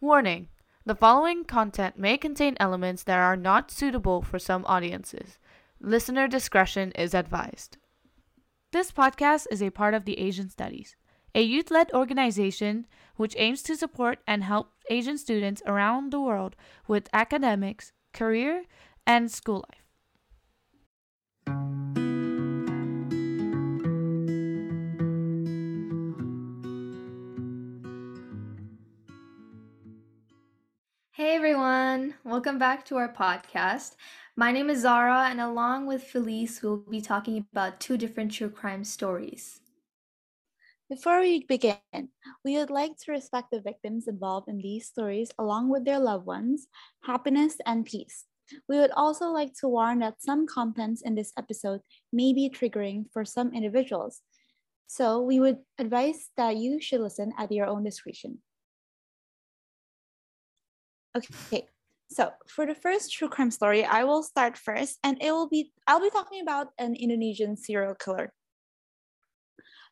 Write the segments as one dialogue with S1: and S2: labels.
S1: Warning the following content may contain elements that are not suitable for some audiences. Listener discretion is advised. This podcast is a part of the Asian Studies, a youth led organization which aims to support and help Asian students around the world with academics, career, and school life.
S2: Welcome back to our podcast. My name is Zara, and along with Phylisse, we'll be talking about two different true crime stories.
S3: Before we begin, we would like to respect the victims involved in these stories along with their loved ones, happiness, and peace. We would also like to warn that some contents in this episode may be triggering for some individuals. So we would advise that you should listen at your own discretion. Okay, so for the first true crime story, I will start first, and it will be I'll be talking about an Indonesian serial killer.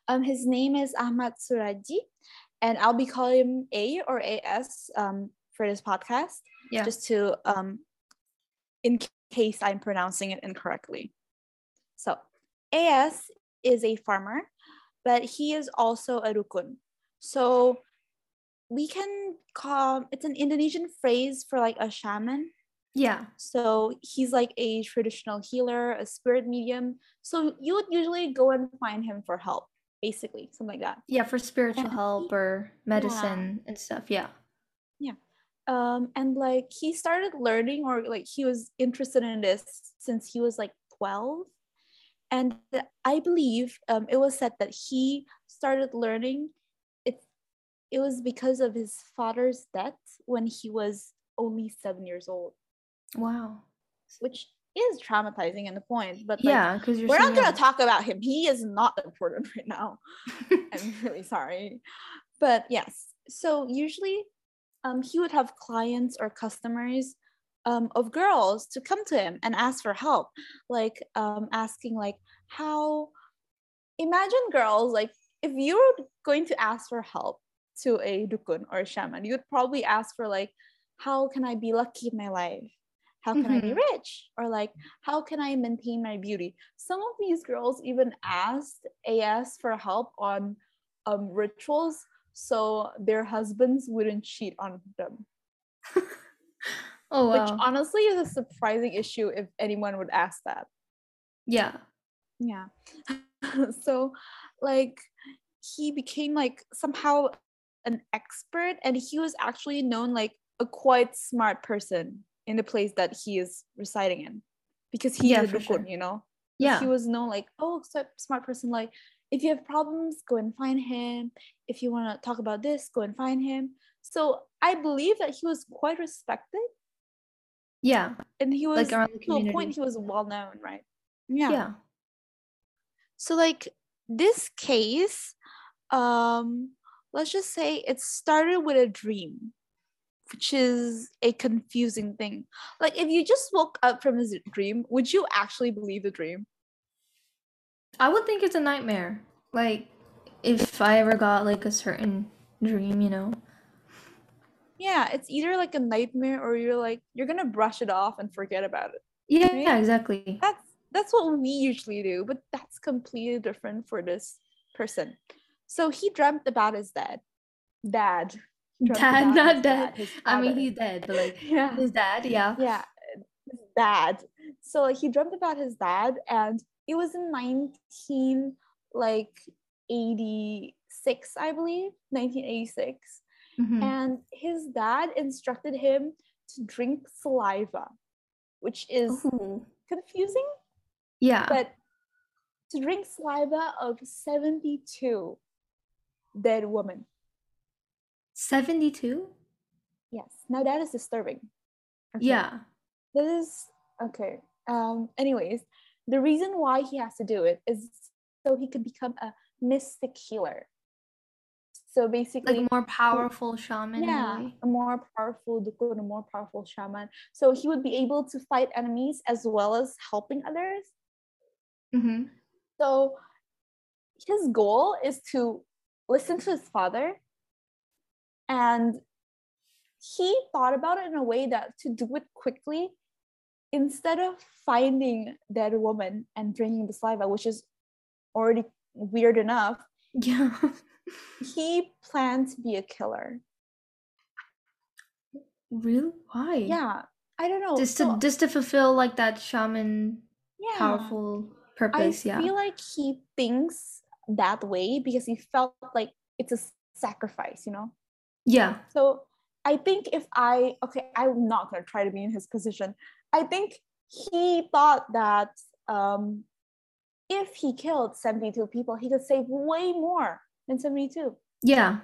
S3: Um, his name is Ahmad Suradji, and I'll be calling him A or AS um, for this podcast,
S2: Yeah.
S3: just to um, in case I'm pronouncing it incorrectly. So AS is a farmer, but he is also a dukun. So we can call it's an Indonesian phrase for like a shaman.
S2: Yeah.
S3: So he's like a traditional healer, a spirit medium. So you would usually go and find him for help, basically, something like that.
S2: Yeah, for spiritual
S3: And
S2: help
S3: he-
S2: or medicine and stuff. Yeah. Yeah.
S3: Um, and like he started learning, or like he was interested in this since he was like 12. And I believe um, it was said that he started learning it was because of his father's death when he was only seven years old,
S2: Wow.
S3: which is traumatizing in the point. But like,
S2: yeah, because
S3: we're not to talk about him. He is not important right now. I'm really sorry. But yes, so usually um, he would have clients or customers um, of girls to come to him and ask for help, like um, asking like how. Imagine girls like if you were going to ask for help to a dukun or a shaman, you'd probably ask for like, how can I be lucky in my life? How can I be
S2: Mhm.
S3: rich? Or like, how can I maintain my beauty? Some of these girls even asked AS for help on um, rituals so their husbands wouldn't cheat on them.
S2: oh, wow.
S3: Which honestly is a surprising issue if anyone would ask that.
S2: yeah.
S3: Yeah. so like he became like somehow an expert and he was actually known like a quite smart person in the place that he is residing in because he's
S2: Yeah,
S3: a
S2: for sure.
S3: you know?
S2: Yeah.
S3: he was known like oh so smart person like if you have problems go and find him if you want to talk about this go and find him so i believe that he was quite respected
S2: Yeah.
S3: and he was
S2: Like around the
S3: to a point he was well known right
S2: Yeah. Yeah.
S3: so like this case um let's just say it started with a dream which is a confusing thing like if you just woke up from a dream would you actually believe the dream
S2: I would think it's a nightmare. Like, if I ever got like a certain dream, you know?
S3: yeah it's either like a nightmare or you're like you're gonna brush it off and forget about it
S2: Yeah,
S3: Right?
S2: yeah, exactly.
S3: that's that's what we usually do but that's completely different for this person so he dreamt about his dad dad
S2: Dad, not
S3: his
S2: dead. I mean, he's dead, but like
S3: yeah
S2: his dad, yeah.
S3: yeah dad so he dreamt about his dad and it was in 19 like 86 i believe 1986
S2: Mhm.
S3: and his dad instructed him to drink saliva which is
S2: Ooh.
S3: confusing
S2: Yeah.
S3: but to drink saliva of 72 dead woman.
S2: 72?
S3: yes now that is disturbing Okay.
S2: Yeah.
S3: is okay um anyways the reason why he has to do it is so he could become a mystic healer so basically
S2: Like more powerful shaman.
S3: yeah a more powerful dukun a more powerful shaman so he would be able to fight enemies as well as helping others
S2: Mhm.
S3: so his goal is to listen to his father and he thought about it in a way that to do it quickly, instead of finding that woman and drinking the saliva, which is already weird enough,
S2: Yeah.
S3: he planned to be a killer.
S2: really? Why?
S3: Yeah, I don't know.
S2: Just
S3: so-
S2: to just to fulfill like that shaman
S3: yeah.
S2: powerful
S3: I
S2: purpose. yeah.
S3: I feel like he thinks that way because he felt like it's a sacrifice, you know?
S2: yeah.
S3: So I think if I, okay, I'm not going to try to be in his position. I think he thought that um, if he killed 72 people, he could save way more than 72.
S2: Yeah.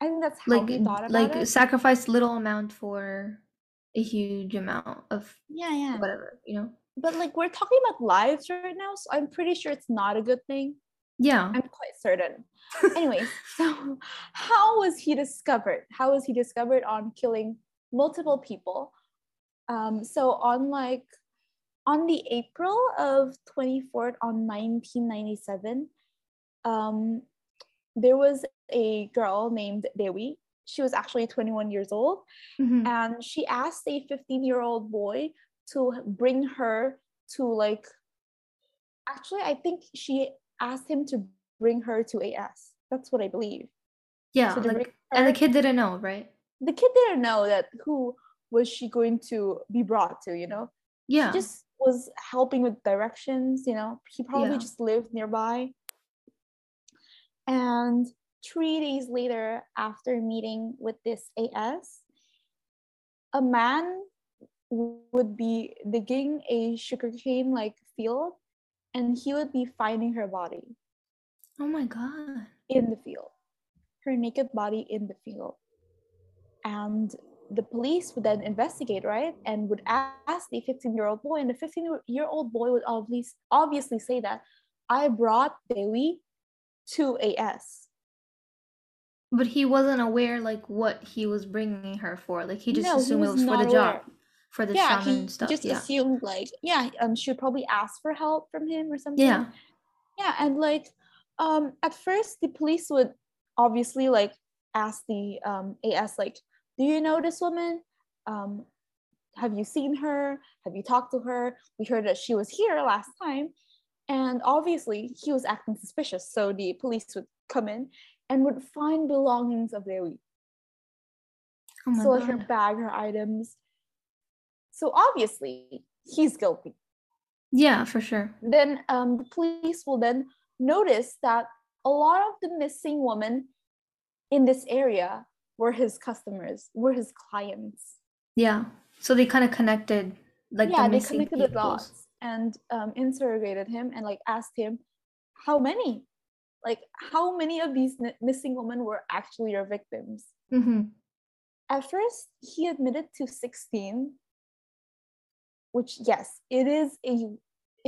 S3: I think that's how
S2: Like
S3: he thought about
S2: like
S3: it.
S2: sacrifice little amount for a huge amount of
S3: Yeah, yeah.
S2: whatever, you know?
S3: But like we're talking about lives right now, so I'm pretty sure it's not a good thing.
S2: Yeah.
S3: I'm quite certain. Anyways, so how was he discovered? How was he discovered on killing multiple people? Um, so on like on the April of 24th on 1997, um, there was a girl named Dewi. She was actually 21 years old,
S2: Mhm.
S3: and she asked a 15 year old boy to bring her to like actually i think she asked him to bring her to as that's what i believe
S2: Yeah.
S3: So
S2: like
S3: bring
S2: and the kid didn't know, right?
S3: the kid didn't know that who was she going to be brought to you know
S2: Yeah.
S3: he just was helping with directions you know he probably
S2: Yeah.
S3: just lived nearby and three days later after meeting with this as a man would be digging a sugarcane like field and he would be finding her body
S2: oh my god.
S3: in the field her naked body in the field and the police would then investigate right and would ask the 15 year old boy and the 15 year old boy would obviously obviously say that i brought dewi to as
S2: But he wasn't aware like what he was bringing her for. Like he just
S3: No, he
S2: assumed it
S3: was
S2: was for the job,
S3: aware.
S2: For the
S3: yeah
S2: shaman
S3: he
S2: stuff.
S3: just
S2: yeah.
S3: assumed like yeah um she would probably ask for help from him or something
S2: Yeah.
S3: yeah and like um at first the police would obviously like ask the um as like do you know this woman um have you seen her have you talked to her we heard that she was here last time and obviously he was acting suspicious so the police would come in and would find belongings of Dewi
S2: Oh
S3: so like her bag her items so obviously he's guilty
S2: Yeah, for sure.
S3: then um, the police will then notice that a lot of the missing women in this area were his customers, were his clients.
S2: Yeah. So they kind of connected like
S3: yeah,
S2: the
S3: they connected the dots and um, interrogated him and like asked him how many, like how many of these n- missing women were actually your victims.
S2: Mm-hmm.
S3: At first, he admitted to 16, which yes, it is a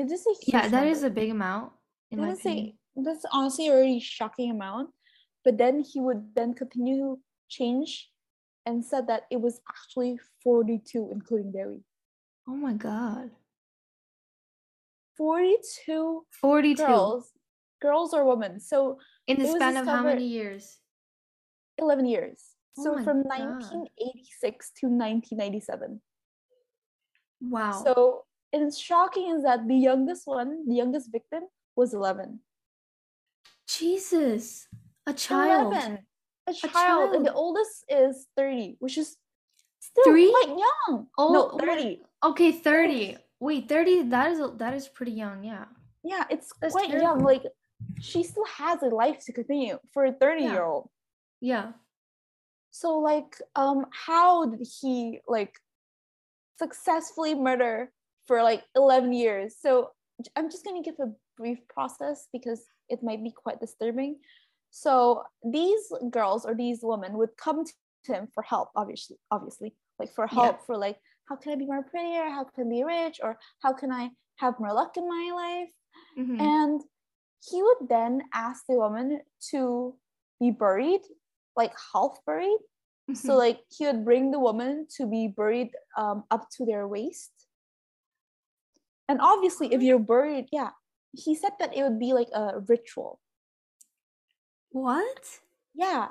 S3: it is a huge
S2: Yeah, that is
S3: number.
S2: a big amount in
S3: That
S2: my
S3: is
S2: opinion.
S3: a that's honestly a really shocking amount. But then he would then continue to change and said that it was actually 42, including Dewi.
S2: Oh my god.
S3: 42
S2: 42
S3: girls, girls or women. So
S2: in the span of how many years?
S3: 11 years.
S2: Oh
S3: So from
S2: God.
S3: 1986 to 1997.
S2: Wow.
S3: So it's shocking is that the youngest one, the youngest victim, was 11.
S2: Jesus. A child.
S3: 11. A child. And the oldest is 30, which is still
S2: Three?
S3: quite young.
S2: Oh,
S3: no,
S2: oh
S3: 30.
S2: Okay, 30. Wait, 30 that is that is pretty young, yeah.
S3: Yeah, it's
S2: That's
S3: quite young. Like she still has a life to continue for a 30
S2: Yeah.
S3: year old.
S2: Yeah.
S3: So like um how did he like successfully murder for like 11 years? So I'm just going to give a brief process because it might be quite disturbing. So these girls or these women would come to him for help obviously obviously like for
S2: Yeah.
S3: help for like how can I be more prettier? How can I be rich or how can I have more luck in my life?
S2: Mhm.
S3: And he would then ask the woman to be buried, like half buried. So
S2: Mhm.
S3: like he would bring the woman to be buried um, up to their waist. And obviously, if you're buried, yeah, he said that it would be like a ritual.
S2: what?
S3: Yeah,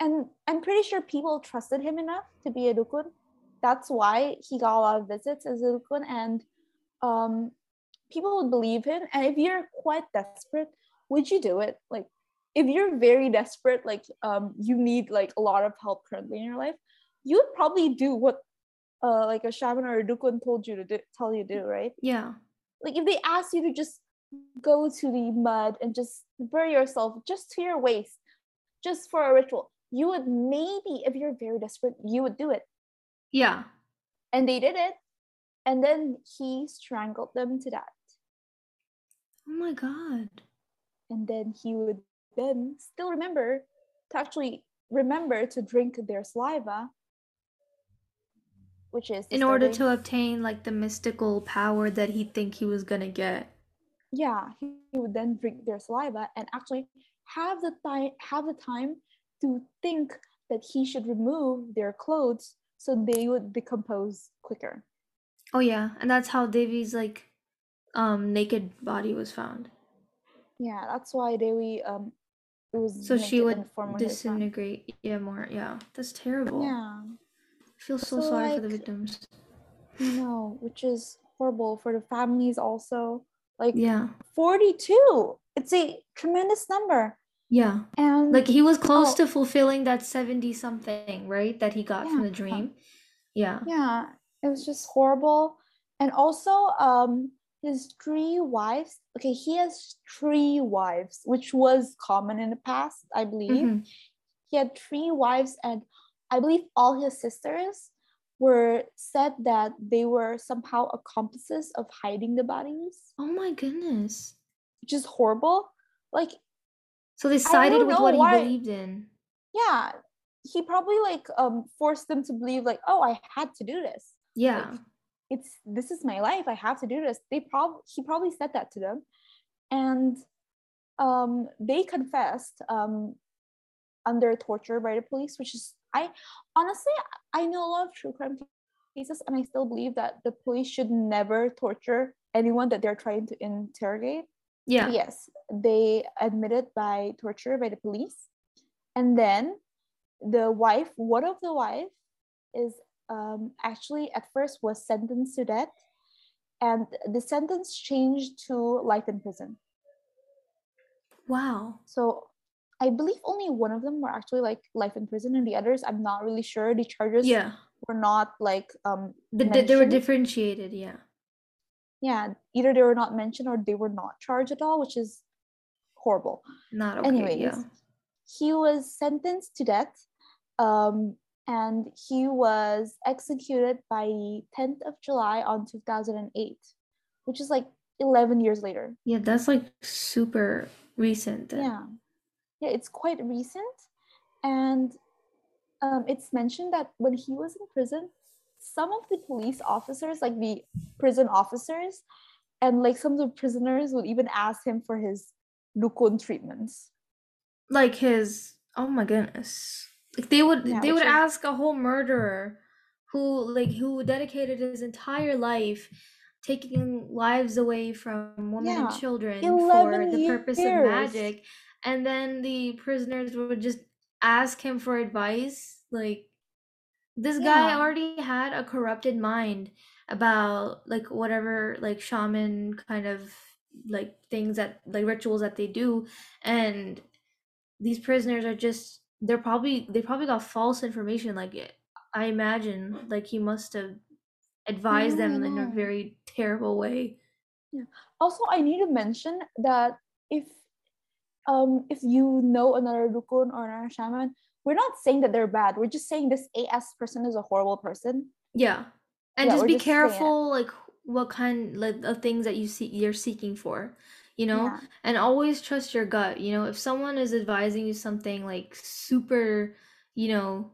S3: and I'm pretty sure people trusted him enough to be a dukun. That's why he got a lot of visits as a dukun, and um, people would believe him. And if you're quite desperate, would you do it? Like, if you're very desperate, like um, you need like a lot of help currently in your life, you would probably do what uh, like a shaman or a dukun told you to do, tell you to do, right?
S2: Yeah.
S3: Like if they asked you to just go to the mud and just bury yourself just to your waist, just for a ritual, you would maybe, if you're very desperate, you would do it.
S2: Yeah.
S3: And they did it. And then he strangled them to death.
S2: Oh my god.
S3: And then he would then still remember to actually remember to drink their saliva, which is
S2: In order to obtain like the mystical power that he think he was gonna get.
S3: yeah he, he would then drink their saliva and actually have the time have the time to think that he should remove their clothes so they would decompose quicker
S2: Oh yeah, and that's how Dewi's like um naked body was found.
S3: yeah that's why Dewi um it was
S2: So she would
S3: in the form of his son.
S2: disintegrate. Yeah, more. Yeah, that's terrible.
S3: yeah
S2: I feel so,
S3: So,
S2: sorry for the
S3: like,
S2: victims.
S3: no which is horrible for the families also like
S2: Yeah,
S3: 42 it's a tremendous number
S2: yeah.
S3: and
S2: Like he was close
S3: Oh.
S2: to fulfilling that seventy something, right? That he got from the dream. Yeah.
S3: yeah it was just horrible and also um his three wives okay he has three wives which was common in the past i believe
S2: Mhm.
S3: he had three wives and i believe all his sisters were said that they were somehow accomplices of hiding the bodies
S2: Oh my goodness.
S3: which is horrible like
S2: So they sided with what
S3: why-
S2: he believed in.
S3: yeah he probably like um forced them to believe like oh i had to do this
S2: Yeah.
S3: It's this is my life i have to do this. They probably he probably said that to them. And um they confessed um under torture by the police which is i honestly i know a lot of true crime cases and i still believe that the police should never torture anyone that they're trying to interrogate.
S2: Yeah.
S3: yes they admitted by torture by the police. And then the wife one of the wife is um, actually at first was sentenced to death and the sentence changed to life in prison
S2: Wow.
S3: so i believe only one of them were actually like life in prison and the others i'm not really sure the charges
S2: Yeah.
S3: were not like um
S2: The, the- they were differentiated. Yeah.
S3: yeah either they were not mentioned or they were not charged at all which is horrible
S2: Not okay.
S3: anyways
S2: yeah.
S3: he was sentenced to death um, and he was executed by the 10th of july on 2008 which is like 11 years later
S2: Yeah, that's like super recent. then.
S3: yeah yeah it's quite recent and um, it's mentioned that when he was in prison some of the police officers like the prison officers and like some of the prisoners would even ask him for his dukun treatments
S2: Like his oh my goodness. Like they would
S3: Yeah,
S2: they would
S3: is-
S2: ask a whole murderer who like who dedicated his entire life taking lives away from women and children for
S3: 11
S2: the purpose of magic. And then the prisoners would just ask him for advice like this guy already had a corrupted mind about like whatever like shaman kind of like things that like rituals that they do. And these prisoners are just they're probably they probably got false information like it i imagine like he must have advised
S3: Yeah,
S2: them in a very terrible way. Yeah.
S3: also i need to mention that if um if you know another dukun or another shaman we're not saying that they're bad. We're just saying this as person is a horrible person.
S2: Yeah. And
S3: Yeah,
S2: just be
S3: just
S2: careful like what kind like of things that you see you're seeking for you know
S3: Yeah.
S2: and always trust your gut you know if someone is advising you something like super you know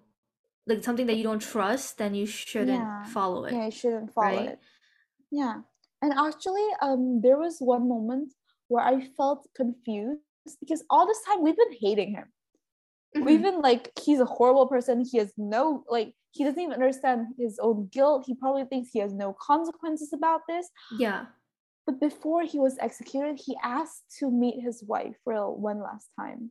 S2: like something that you don't trust then you shouldn't
S3: Yeah.
S2: follow it
S3: yeah you shouldn't follow
S2: right?
S3: it yeah and actually um there was one moment where i felt confused because all this time we've been hating him we've
S2: Mhm.
S3: been like he's a horrible person he has no like he doesn't even understand his own guilt he probably thinks he has no consequences about this
S2: yeah
S3: But before he was executed, he asked to meet his wife for one last time.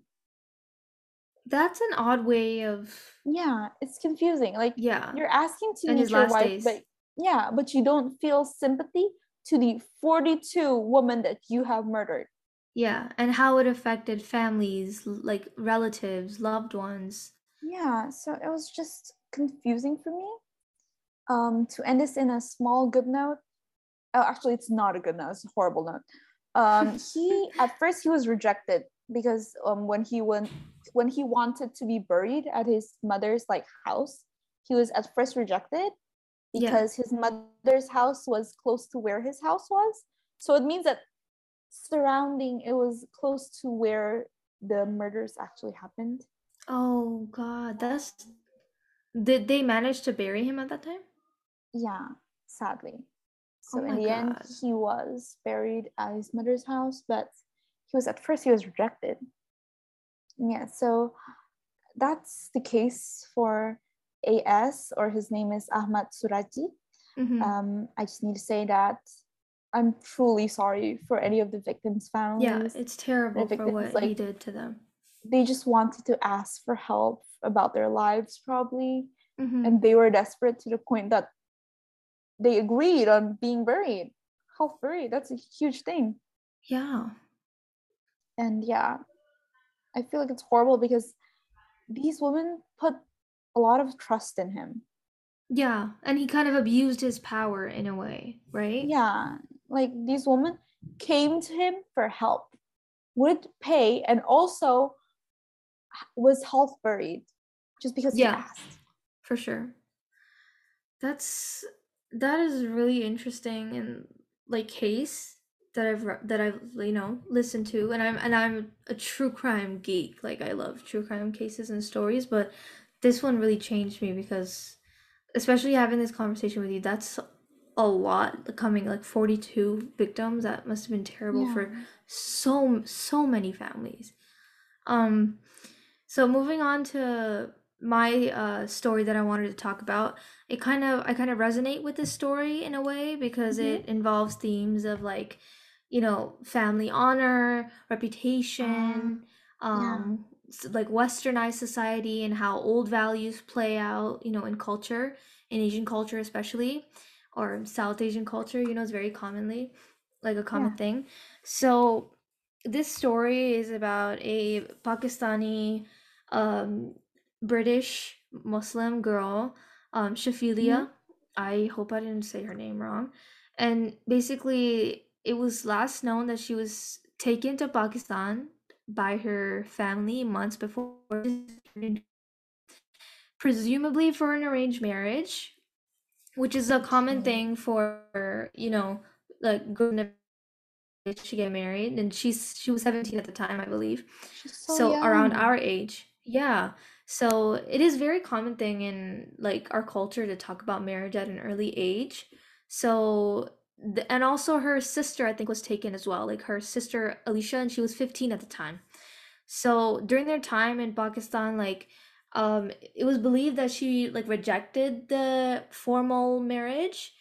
S2: That's an odd way of
S3: Yeah, it's confusing. Like
S2: yeah.
S3: you're asking to meet your wife,
S2: days.
S3: but yeah, but you don't feel sympathy to the 42 women that you have murdered.
S2: Yeah, and how it affected families, like relatives, loved ones.
S3: Yeah, so it was just confusing for me. Um, to end this in a small good note. Oh, actually, it's not a good note. It's a horrible note. Um, he at first he was rejected because um, when he went when he wanted to be buried at his mother's like house, he was at first rejected
S2: Yeah.
S3: because his mother's house was close to where his house was. So it means that surrounding it was close to where the murders actually happened.
S2: Oh God, that's. Did they manage to bury him at that time?
S3: Yeah, sadly. So
S2: Oh
S3: in the end, he was buried at his mother's house, but he was at first he was rejected. Yeah, so that's the case for AS, or his name is Ahmad Suradji.
S2: Mhm.
S3: Um, I just need to say that I'm truly sorry for any of the victims' families.
S2: yeah, it's terrible for
S3: victims,
S2: what he did to them.
S3: they just wanted to ask for help about their lives, probably,
S2: Mhm.
S3: and they were desperate to the point that they agreed on being buried. Half buried, that's a huge thing.
S2: Yeah.
S3: And yeah, I feel like it's horrible because these women put a lot of trust in him.
S2: Yeah, and he kind of abused his power in a way, right?
S3: Yeah, like these women came to him for help, would pay, and also was half buried just because
S2: Yeah.
S3: he asked.
S2: for sure that's that is really interesting and like case that i've that i've you know listened to and i'm and i'm a true crime geek. Like i love true crime cases and stories but this one really changed me because especially having this conversation with you that's a lot coming like 42 victims that must have been terrible for so so many families. Um so moving on to my uh story that i wanted to talk about it kind of i kind of resonate with this story in a way because
S3: Mhm.
S2: it involves themes of like you know family honor reputation um s- like westernized society and how old values play out you know in culture in asian culture especially or south asian culture you know it's very commonly like a common
S3: Yeah.
S2: thing so this story is about a pakistani um british muslim girl um Shafilea. I hope i didn't say her name wrong. And basically it was last known that she was taken to pakistan by her family months before presumably for an arranged marriage which is a common thing for you know like going to get married. And she's she was 17 at the time i believe.
S3: She's
S2: so, around our age. Yeah so it is very common thing in like our culture to talk about marriage at an early age. So and also her sister i think was taken as well like her sister Alesha and she was 15 at the time. So during their time in pakistan like um it was believed that she like rejected the formal marriage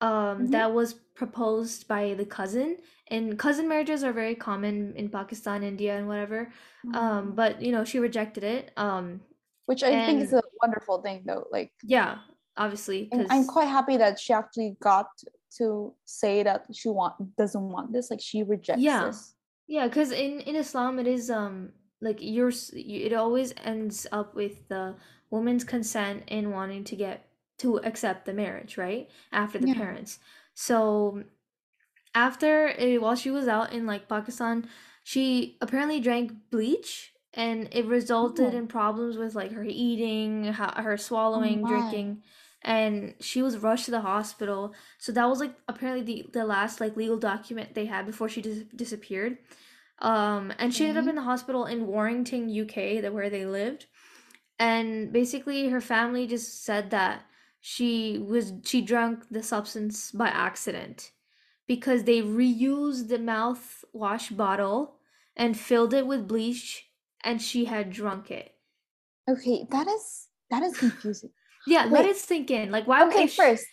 S2: um
S3: Mhm.
S2: that was proposed by the cousin. And cousin marriages are very common in pakistan india and whatever. Um
S3: Mm.
S2: but you know she rejected it. Um
S3: which I think is a wonderful thing, though. Like,
S2: yeah obviously
S3: and I'm quite happy that she actually got to say that she want doesn't want this. Like, she rejects
S2: Yeah.
S3: this.
S2: Yeah, because in in Islam it is um like you're it always ends up with the woman's consent in wanting to get to accept the marriage, right? After the
S3: Yeah.
S2: parents. So after uh, while she was out in like Pakistan, she apparently drank bleach and it resulted
S3: Oh.
S2: in problems with like her eating, her swallowing,
S3: my.
S2: drinking and she was rushed to the hospital. So that was like apparently the the last like legal document they had before she dis- disappeared. Um, and she ended up in the hospital in Warrington, UK, that where they lived. And basically, her family just said that she was she drank the substance by accident because they reused the mouthwash bottle and filled it with bleach, and she had drunk it.
S3: Okay, that is that is confusing.
S2: Yeah, let it sink in. Like, why?
S3: okay,
S2: she-
S3: first,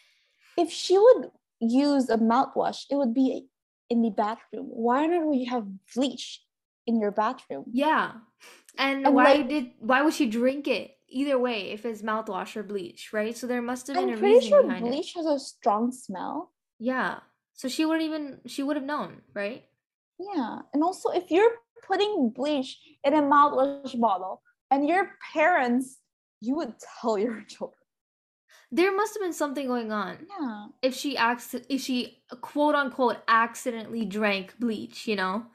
S3: if she would use a mouthwash, it would be in the bathroom. Why don't we have bleach in your bathroom?
S2: Yeah. And,
S3: And,
S2: why
S3: like-
S2: did why would she drink it? Either way, if it's mouthwash or bleach, right? So there must have been
S3: I'm
S2: a
S3: pretty
S2: reason
S3: sure
S2: behind it.
S3: bleach has a strong smell.
S2: Yeah. So she wouldn't even she would have known, right?
S3: Yeah. And also, if you're putting bleach in a mouthwash bottle and your parents, you would tell your children.
S2: There must have been something going on.
S3: Yeah.
S2: If she acts if she quote unquote accidentally drank bleach, you know?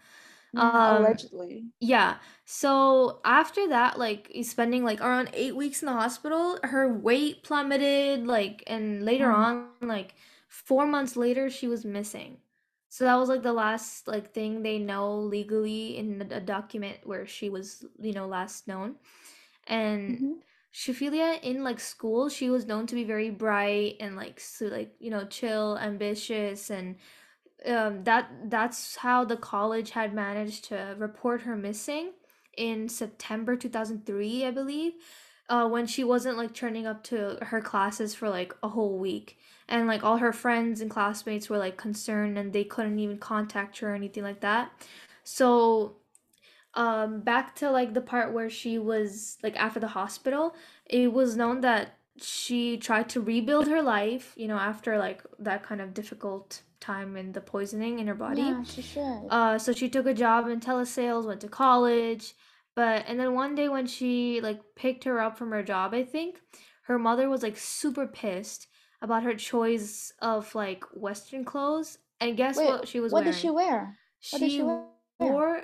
S2: Um,
S3: allegedly.
S2: Yeah. So after that, like spending like around eight weeks in the hospital, her weight plummeted, like, and later
S3: Oh.
S2: on, like four months later, she was missing. So that was like the last like thing they know legally in a document where she was, you know, last known. And
S3: Mhm.
S2: Shafilea in like school, she was known to be very bright and like so like you know chill, ambitious, and um, that that's how the college had managed to report her missing in September two thousand three, I believe, uh, when she wasn't like turning up to her classes for like a whole week, and like all her friends and classmates were like concerned and they couldn't even contact her or anything like that. So um back to like the part where she was like after the hospital it was known that she tried to rebuild her life you know after like that kind of difficult time in the poisoning in her body
S3: Yeah, she should.
S2: uh so she took a job in telesales went to college but and then one day when she like picked her up from her job i think her mother was like super pissed about her choice of like western clothes and guess
S3: Wait,
S2: what she was wearing
S3: what
S2: wearing
S3: did she wear? What did
S2: she
S3: she wear?
S2: wore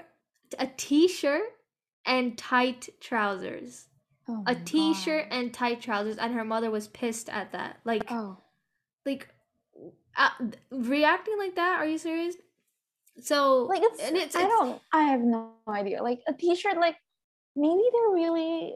S2: a t-shirt and tight trousers.
S3: Oh
S2: A t-shirt
S3: God.
S2: and tight trousers and her mother was pissed at that. Like
S3: Oh.
S2: like uh, reacting like that? Are you serious? So
S3: Like it's,
S2: and it's,
S3: I don't I have no idea. Like a t-shirt like maybe they're really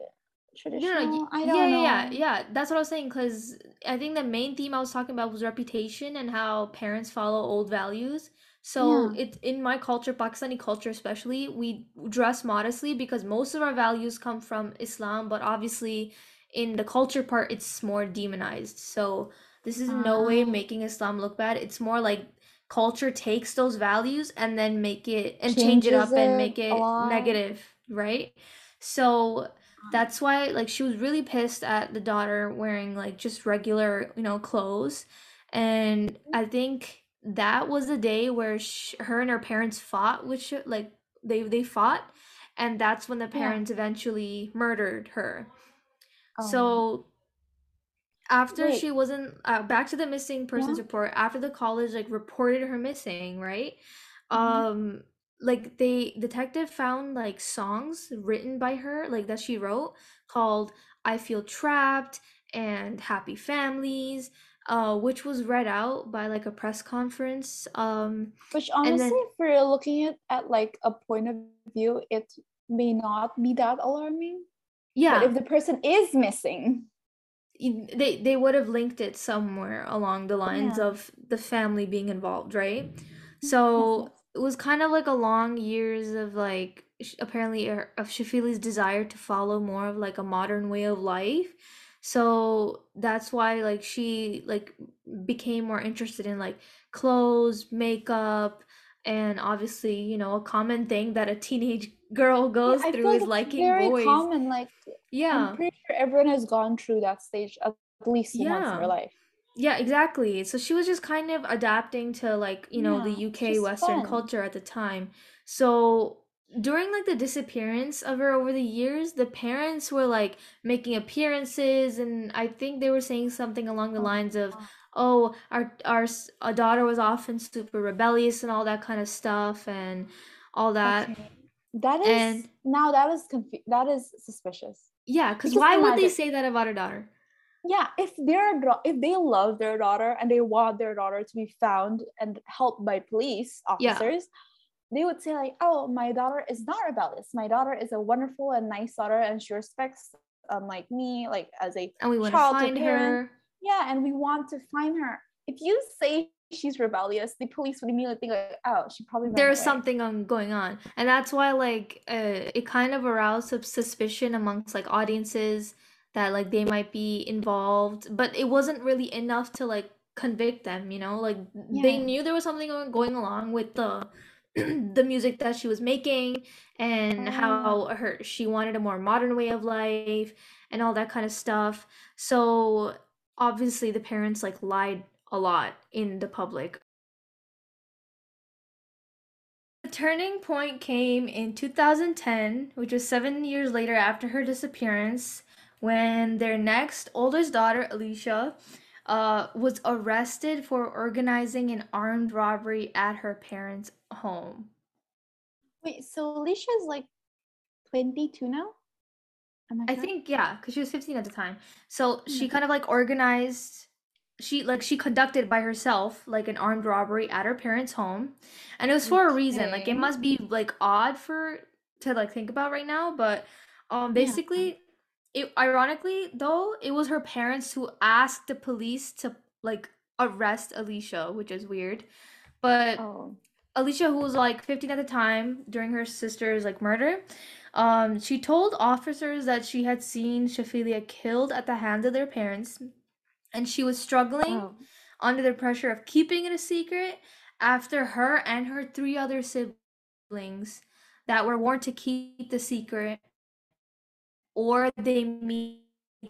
S3: traditional.
S2: No, no, yeah,
S3: know.
S2: yeah, yeah, yeah. That's what I was saying. Cause I think the main theme I was talking about was reputation and how parents follow old values. So
S3: Yeah.
S2: it's in my culture, Pakistani culture especially, we dress modestly because most of our values come from Islam, but obviously in the culture part, it's more demonized. So this is no way
S3: Ah.
S2: making Islam look bad. It's more like culture takes those values and then make it and change it up
S3: Changes
S2: and make it negative, right? So that's why like she was really pissed at the daughter wearing like just regular you know clothes and i think that was the day where sh her and her parents fought which like they they fought and that's when the
S3: Yeah.
S2: parents eventually murdered her
S3: Oh.
S2: so after
S3: Wait.
S2: she wasn't uh, back to the missing persons
S3: Yeah.
S2: report after the college like reported her missing right
S3: Mhm.
S2: um like they detective found like songs written by her like that she wrote called i feel trapped and happy families uh which was read out by like a press conference um
S3: Which honestly,
S2: then-
S3: if we're looking at, at like a point of view, it may not be that alarming.
S2: yeah
S3: But if the person is missing,
S2: they they would have linked it somewhere along the lines
S3: Yeah.
S2: of the family being involved, right? So
S3: yes.
S2: It was kind of like a long years of like sh- apparently her- of Shafilea's desire to follow more of like a modern way of life. So that's why like she like became more interested in like clothes, makeup, and obviously, you know, a common thing that a teenage girl goes
S3: I
S2: through
S3: feel
S2: is
S3: like
S2: liking
S3: very
S2: boys.
S3: common. Like
S2: Yeah.
S3: I'm pretty sure everyone has gone through that stage at least once in their life.
S2: Yeah, exactly. So she was just kind of adapting to like, you know, the UK Western
S3: fun.
S2: culture at the time. So during like the disappearance of her over the years, the parents were like making appearances and I think they were saying something along the
S3: Oh,
S2: lines of. "Oh, our our s- our daughter was often super rebellious and all that kind of stuff and all that."
S3: Okay. That is
S2: And-
S3: now that is confu- that is suspicious.
S2: Yeah, cuz
S3: Because
S2: why would they
S3: imagine-
S2: say that about her daughter?
S3: Yeah, if they're if they love their daughter and they want their daughter to be found and helped by police
S2: Yeah.
S3: officers, they would say like, "Oh, my daughter is not rebellious. My daughter is a wonderful and nice daughter, and she respects um like me like as a
S2: And we want
S3: Child to
S2: find
S3: parent.
S2: her.
S3: yeah, and we want to find her." If you say she's rebellious, the police would immediately think like, "Oh, she probably
S2: there's
S3: away."
S2: something on going on and that's why like uh, it kind of aroused some suspicion amongst like audiences that like they might be involved but it wasn't really enough to like convict them you know like they knew there was something going going along with the the music that she was making and
S3: Oh.
S2: how her she wanted a more modern way of life and all that kind of stuff. So obviously the parents like lied a lot in the public. The turning point came in 2010, which was 7 years later after her disappearance, when their next oldest daughter, Alesha, uh, was arrested for organizing an armed robbery at her parents' home.
S3: Wait, so Alesha is like 22 now? I,
S2: I think yeah, because she was 15 at the time. So she
S3: Yeah.
S2: kind of like organized she like she conducted by herself like an armed robbery at her parents' home. And it was for a reason. Like it must be like odd for to like think about right now, but um
S3: Yeah.
S2: It ironically though, it was her parents who asked the police to like arrest Alesha, which is weird. But
S3: Oh.
S2: Alesha, who was like 15 at the time during her sister's like murder, um, she told officers that she had seen Shafilea killed at the hands of their parents, and she was struggling
S3: Oh.
S2: under the pressure of keeping it a secret after her and her three other siblings that were warned to keep the secret, or they meet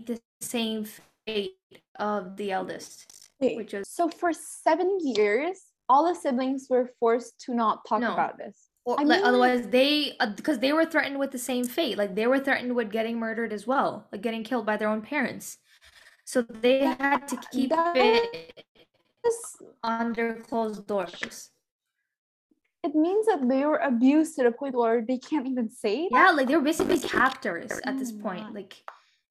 S2: the same fate of the eldest,
S3: Wait,
S2: which is
S3: so for seven years, all the siblings were forced to not talk
S2: No.
S3: about this.
S2: Or
S3: I mean, like-
S2: otherwise they uh, because they were threatened with the same fate. Like they were threatened with getting murdered as well, like getting killed by their own parents. So they had to keep
S3: That-
S2: it under closed doors.
S3: It means that they were abused to the point where they can't even say that.
S2: Yeah, like they were basically captors at this point. Like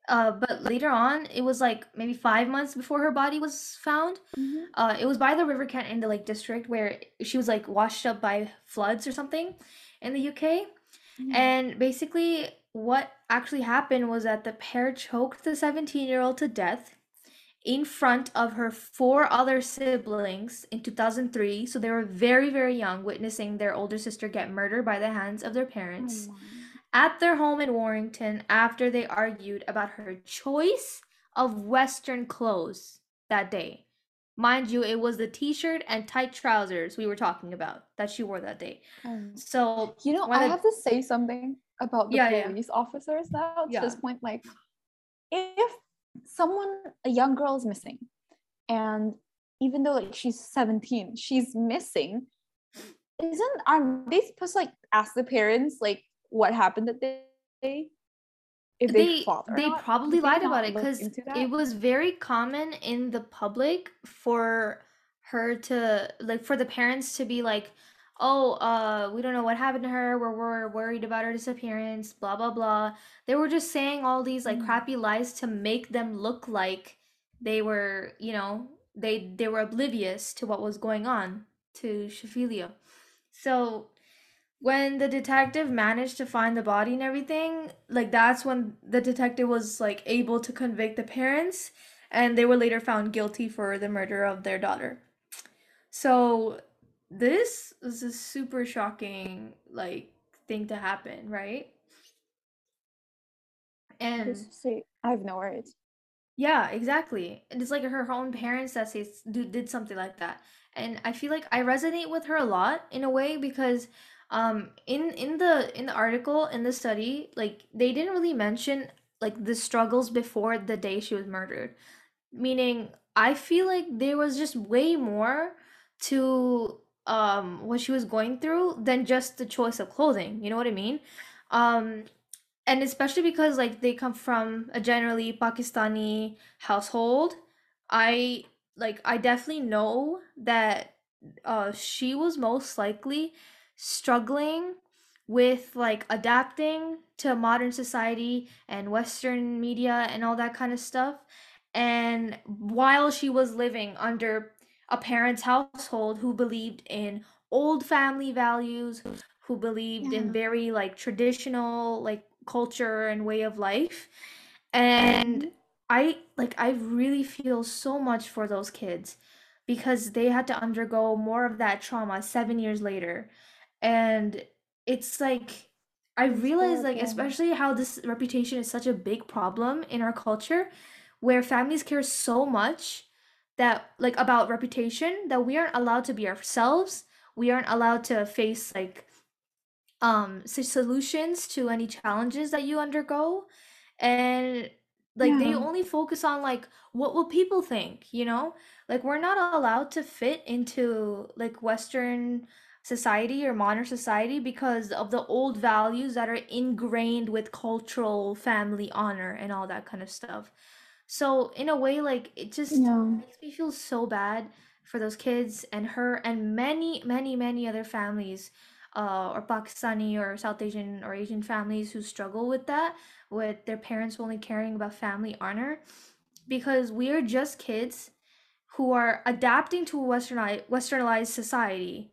S2: uh but later on it was like maybe 5 months before her body was found.
S3: Mhm.
S2: Uh it was by the River Kent in the Lake District where she was like washed up by floods or something in the UK.
S3: Mhm.
S2: And basically, what actually happened was that the pair choked the 17 year old to death in front of her four other siblings in 2003. So they were very, very young, witnessing their older sister get murdered by the hands of their parents
S3: Oh my.
S2: at their home in Warrington after they argued about her choice of Western clothes that day. Mind you, it was the t shirt and tight trousers we were talking about that she wore that day.
S3: Oh.
S2: So,
S3: You know, I
S2: of-
S3: have to say something about the
S2: Yeah, yeah.
S3: police officers now to
S2: Yeah.
S3: this point. Like, if someone, a young girl is missing, and even though like she's 17, she's missing, isn't are they supposed to like ask the parents like what happened that day? If they,
S2: they they
S3: not?
S2: probably lied about it because it was very common in the public for her to like for the parents to be like oh uh we don't know what happened to her we're, we're worried about her disappearance blah blah blah they were just saying all these like
S3: Mm.
S2: crappy lies to make them look like they were you know they they were oblivious to what was going on to Shafilea so when the detective managed to find the body and everything, like that's when the detective was like able to convict the parents and they were later found guilty for the murder of their daughter. So this is a super shocking like thing to happen, right? And
S3: say, I have no words.
S2: yeah, exactly. And it's like her own parents that say did something like that. And I feel like I resonate with her a lot in a way because um in in the in the article in the study like they didn't really mention like the struggles before the day she was murdered. Meaning I feel like there was just way more to um what she was going through than just the choice of clothing. You know what I mean? Um and especially because like they come from a generally Pakistani household, I like I definitely know that uh she was most likely struggling with like adapting to modern society and western media and all that kind of stuff and while she was living under a parent's household who believed in old family values who believed in very like traditional like culture and way of life. And i like i really feel so much for those kids because they had to undergo more of that trauma 7 years later. And it's like i realize like especially how this reputation is such a big problem in our culture where families care so much that like about reputation that we aren't allowed to be ourselves. We aren't allowed to face like um solutions to any challenges that you undergo. And like they only focus on like what will people think you know? Like we're not allowed to fit into like western society or modern society because of the old values that are ingrained with cultural family honor and all that kind of stuff so in a way like it just
S3: Yeah.
S2: makes me feel so bad for those kids and her and many many many other families uh, or Pakistani or South Asian or Asian families who struggle with that, with their parents only caring about family honor, because we are just kids who are adapting to a westernized westernized society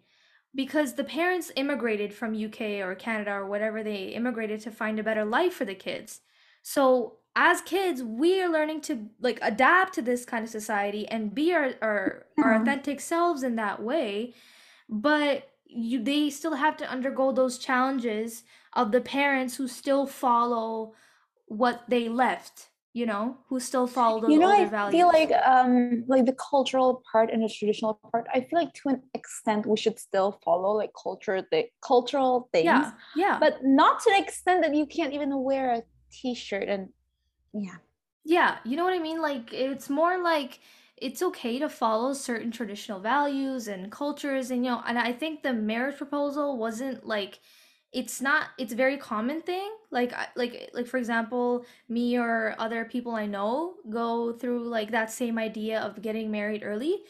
S2: because the parents immigrated from UK or Canada or whatever they immigrated to find a better life for the kids. So as kids, we are learning to like adapt to this kind of society and be our our, our authentic selves in that way. But you they still have to undergo those challenges of the parents who still follow what they left, you know, who still follow those
S3: you know i
S2: values.
S3: feel like um like the cultural part and the traditional part i feel like to an extent we should still follow like culture the cultural things
S2: yeah, yeah.
S3: but not to the extent that you can't even wear a t-shirt and yeah
S2: Yeah, you know what I mean? Like it's more like it's okay to follow certain traditional values and cultures and you know, and I think the marriage proposal wasn't like it's not it's a very common thing. Like like like for example, me or other people I know go through like that same idea of getting married early,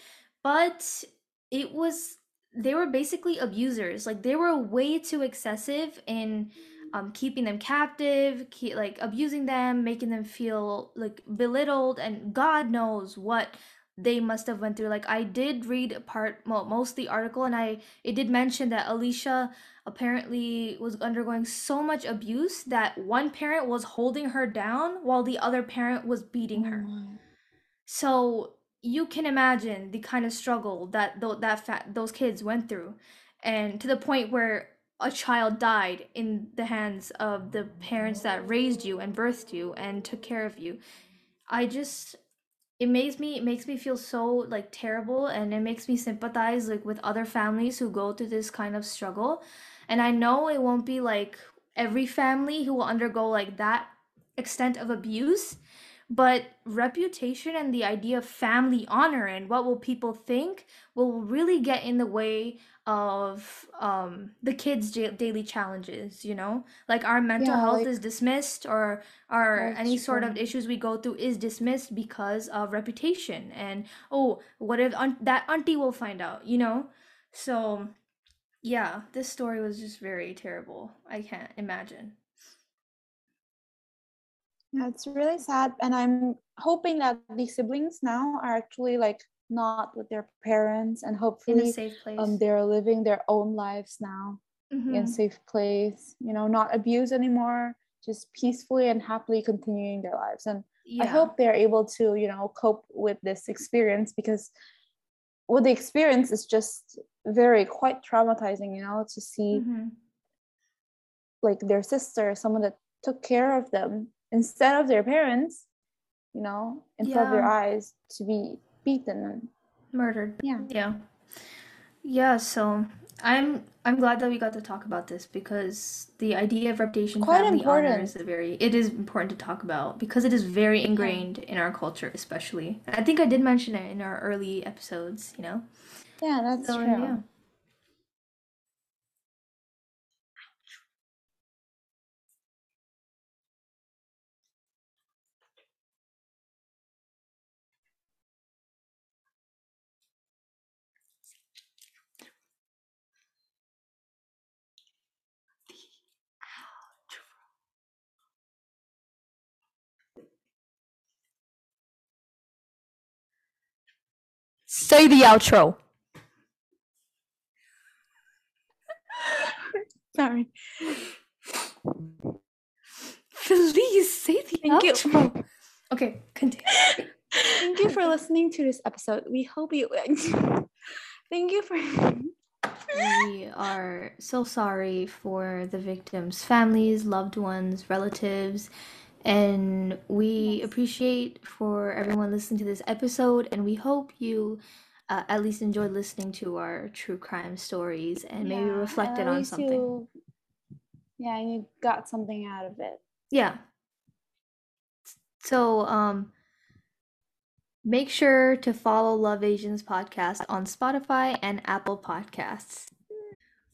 S2: but it was they were basically abusers. Like they were way too excessive in um, keeping them captive, ke- like abusing them, making them feel like belittled, and God knows what they must have went through. Like I did read part, well, most of the article, and I it did mention that Alesha apparently was undergoing so much abuse that one parent was holding her down while the other parent was beating her. So you can imagine the kind of struggle that th- that fa- those kids went through, and to the point where a child died in the hands of the parents that raised you and birthed you and took care of you. I just it makes me it makes me feel so like terrible and it makes me sympathize like with other families who go through this kind of struggle. And I know it won't be like every family who will undergo like that extent of abuse, but reputation and the idea of family honor and what will people think will really get in the way of um the kids' da- daily challenges you know? Like our mental
S3: Yeah,
S2: health
S3: like-
S2: is dismissed or or
S3: That's
S2: any sort of issues we go through is dismissed because of reputation and oh what if aunt- that auntie will find out you know? So yeah this story was just very terrible. I can't imagine
S3: Yeah, it's really sad. And I'm hoping that these siblings now are actually like not with their parents and
S2: in
S3: hopefully
S2: safe place
S3: um they're living their own lives now in a
S2: Mhm.
S3: safe place, you know, not abused anymore, just peacefully and happily continuing their lives. And I hope they're able to, you know, cope with this experience because what the experience is just very quite traumatizing, you know, to see
S2: Mhm.
S3: like their sister, someone that took care of them instead of their parents, you know, in front of their eyes to be beaten and
S2: murdered.
S3: Yeah.
S2: yeah. Yeah so i'm i'm glad that we got to talk about this because the idea of reputation
S3: Quite
S2: family honor
S3: important.
S2: is a very it is important to talk about because it is very ingrained in our culture especially. I think i did mention it in our early episodes you know?
S3: Yeah, that's
S2: so
S3: true.
S2: yeah say the outro
S3: Sorry.
S2: please say the
S3: Thank you.
S2: outro okay continue
S3: Thank you for listening to this episode. We hope you Thank you for
S2: We are so sorry for the victims' families, loved ones, relatives, and we appreciate for everyone listening to this episode and we hope you uh, at least enjoyed listening to our true crime stories and maybe
S3: Yeah,
S2: reflected on something.
S3: you- yeah, and you got something out of it.
S2: Yeah. So, um, make sure to follow Love Asians podcast on Spotify and Apple Podcasts.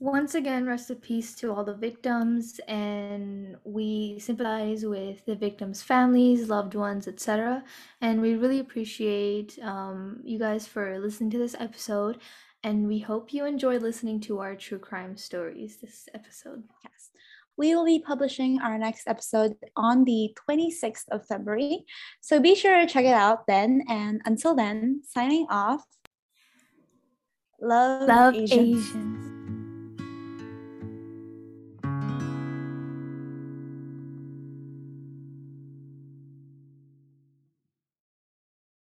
S2: Once again, rest in peace to all the victims, and we sympathize with the victims' families, loved ones, etc. And we really appreciate um, you guys for listening to this episode, and we hope you enjoy listening to our true crime stories this episode.
S3: Yes. We will be publishing our next episode on the 26th of February. So be sure to check it out then. And until then, signing off. Love,
S2: Love
S3: Asian.
S2: Asian.